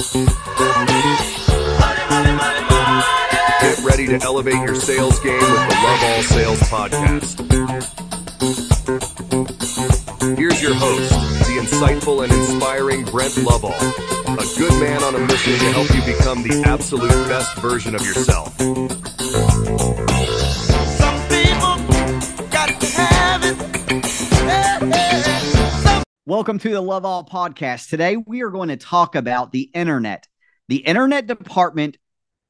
Get ready to elevate your sales game with the Loveall Sales podcast. Here's your host, the insightful and inspiring Brent Loveall, a good man on a mission to help you become the absolute best version of yourself. Some people got to have it. Welcome to the Loveall podcast. Today, we are going to talk about the internet. The internet department,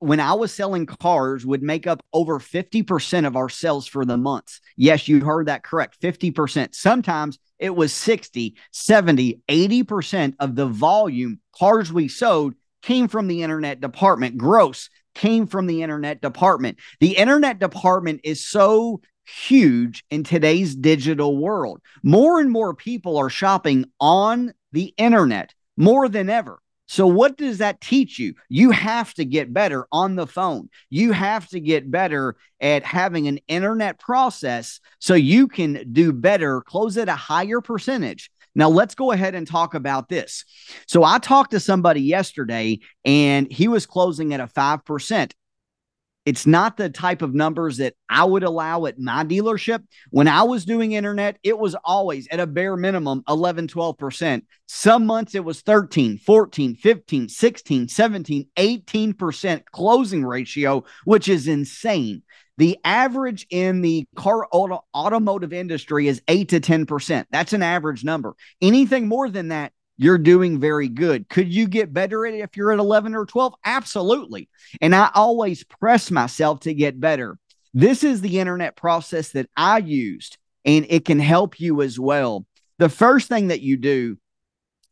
when I was selling cars, would make up over 50% of our sales for the months. Yes, you heard that correct 50%. Sometimes it was 60, 70, 80% of the volume cars we sold came from the internet department. Gross came from the internet department. The internet department is so huge in today's digital world. More and more people are shopping on the internet more than ever. So, what does that teach you? You have to get better on the phone. You have to get better at having an internet process so you can do better, close at a higher percentage. Now, let's go ahead and talk about this. So, I talked to somebody yesterday and he was closing at a 5%. It's not the type of numbers that I would allow at my dealership. When I was doing internet, it was always at a bare minimum 11, 12%. Some months it was 13, 14, 15, 16, 17, 18% closing ratio, which is insane. The average in the car auto, automotive industry is 8 to 10%. That's an average number. Anything more than that, you're doing very good. Could you get better at it if you're at 11 or 12? Absolutely. And I always press myself to get better. This is the internet process that I used, and it can help you as well. The first thing that you do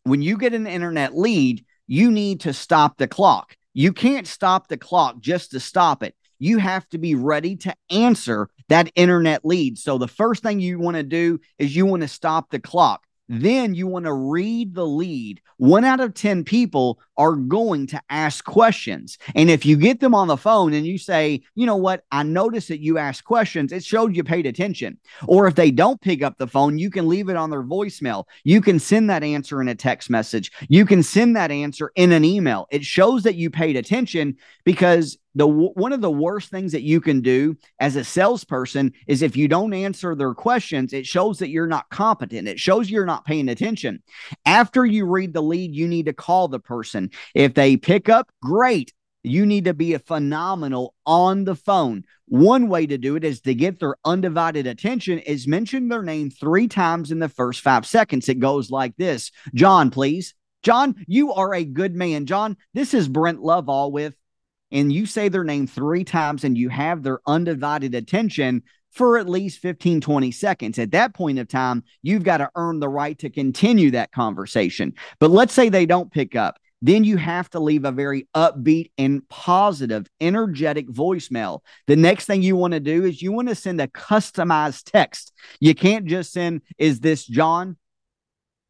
when you get an internet lead, you need to stop the clock. You can't stop the clock just to stop it. You have to be ready to answer that internet lead. So, the first thing you want to do is you want to stop the clock. Then you want to read the lead. One out of 10 people are going to ask questions. And if you get them on the phone and you say, you know what, I noticed that you asked questions, it showed you paid attention. Or if they don't pick up the phone, you can leave it on their voicemail. You can send that answer in a text message. You can send that answer in an email. It shows that you paid attention because the one of the worst things that you can do as a salesperson is if you don't answer their questions it shows that you're not competent. It shows you're not paying attention. After you read the lead you need to call the person. If they pick up great. You need to be a phenomenal on the phone. One way to do it is to get their undivided attention is mention their name three times in the first five seconds. It goes like this. John please. John you are a good man. John this is brent loveall with and you say their name three times and you have their undivided attention for at least 15, 20 seconds. At that point of time, you've got to earn the right to continue that conversation. But let's say they don't pick up. Then you have to leave a very upbeat and positive, energetic voicemail. The next thing you want to do is you want to send a customized text. You can't just send, Is this John?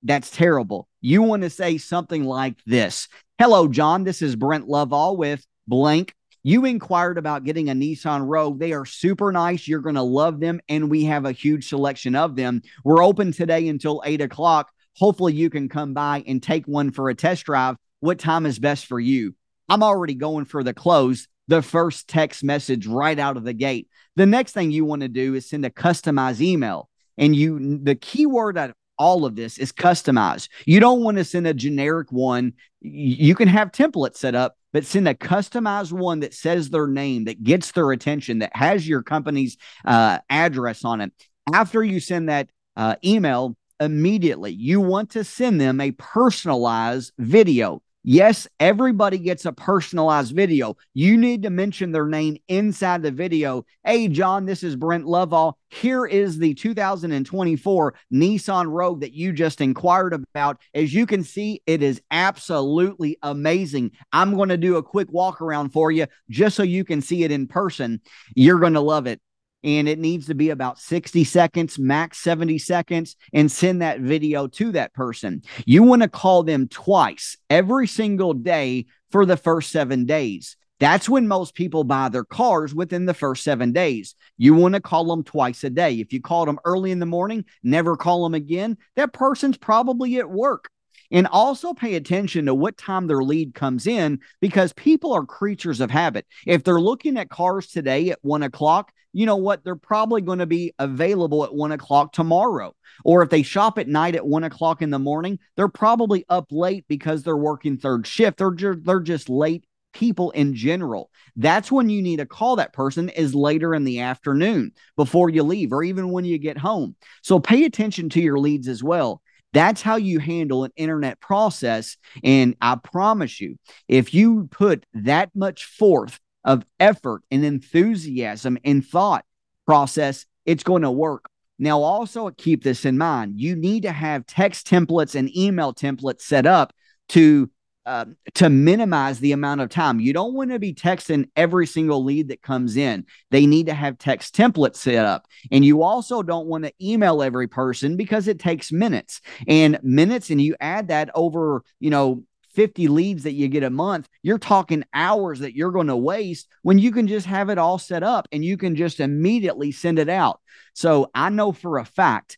That's terrible. You want to say something like this Hello, John. This is Brent Loveall with blank. You inquired about getting a Nissan Rogue. They are super nice. You're going to love them. And we have a huge selection of them. We're open today until eight o'clock. Hopefully, you can come by and take one for a test drive. What time is best for you? I'm already going for the close, the first text message right out of the gate. The next thing you want to do is send a customized email. And you, the keyword of all of this is customized. You don't want to send a generic one. You can have templates set up, but send a customized one that says their name, that gets their attention, that has your company's uh, address on it. After you send that uh, email, immediately you want to send them a personalized video. Yes, everybody gets a personalized video. You need to mention their name inside the video. Hey, John, this is Brent Loveall. Here is the 2024 Nissan Rogue that you just inquired about. As you can see, it is absolutely amazing. I'm going to do a quick walk around for you just so you can see it in person. You're going to love it and it needs to be about 60 seconds, max 70 seconds, and send that video to that person. You want to call them twice every single day for the first seven days. That's when most people buy their cars within the first seven days. You want to call them twice a day. If you called them early in the morning, never call them again, that person's probably at work. And also pay attention to what time their lead comes in because people are creatures of habit. If they're looking at cars today at one o'clock, you know what? They're probably going to be available at one o'clock tomorrow. Or if they shop at night at one o'clock in the morning, they're probably up late because they're working third shift. They're just, they're just late people in general. That's when you need to call that person is later in the afternoon before you leave or even when you get home. So pay attention to your leads as well. That's how you handle an internet process. And I promise you, if you put that much forth of effort and enthusiasm and thought process, it's going to work. Now, also keep this in mind. You need to have text templates and email templates set up to uh, to minimize the amount of time. You don't want to be texting every single lead that comes in. They need to have text templates set up. And you also don't want to email every person because it takes minutes and minutes. And you add that over, you know, 50 leads that you get a month, you're talking hours that you're going to waste when you can just have it all set up and you can just immediately send it out. So I know for a fact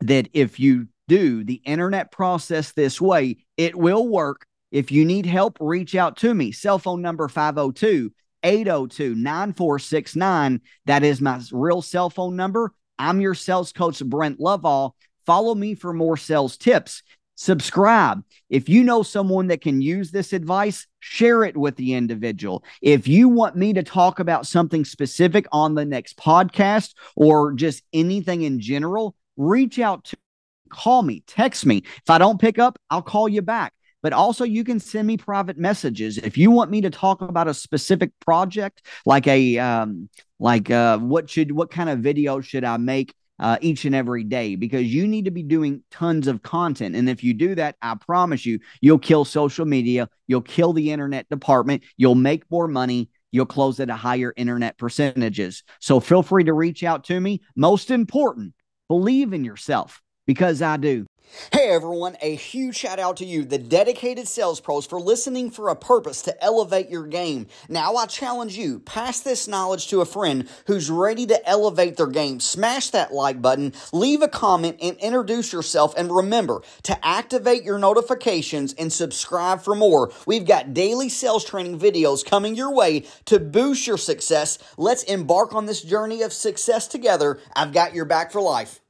that if you do the internet process this way, it will work if you need help, reach out to me. Cell phone number 502 802 9469. That is my real cell phone number. I'm your sales coach, Brent Loveall. Follow me for more sales tips. Subscribe. If you know someone that can use this advice, share it with the individual. If you want me to talk about something specific on the next podcast or just anything in general, reach out to call me, text me. If I don't pick up, I'll call you back but also you can send me private messages if you want me to talk about a specific project like a um like uh what should what kind of video should i make uh, each and every day because you need to be doing tons of content. And if you do that, I promise you, you'll kill social media, you'll kill the internet department, you'll make more money, you'll close at a higher internet percentages. So feel free to reach out to me. Most important, believe in yourself because I do. Hey everyone, a huge shout out to you, the dedicated sales pros, for listening for a purpose to elevate your game. Now I challenge you, pass this knowledge to a friend who's ready to elevate their game. Smash that like button, leave a comment, and introduce yourself. And remember to activate your notifications and subscribe for more. We've got daily sales training videos coming your way to boost your success. Let's embark on this journey of success together. I've got your back for life.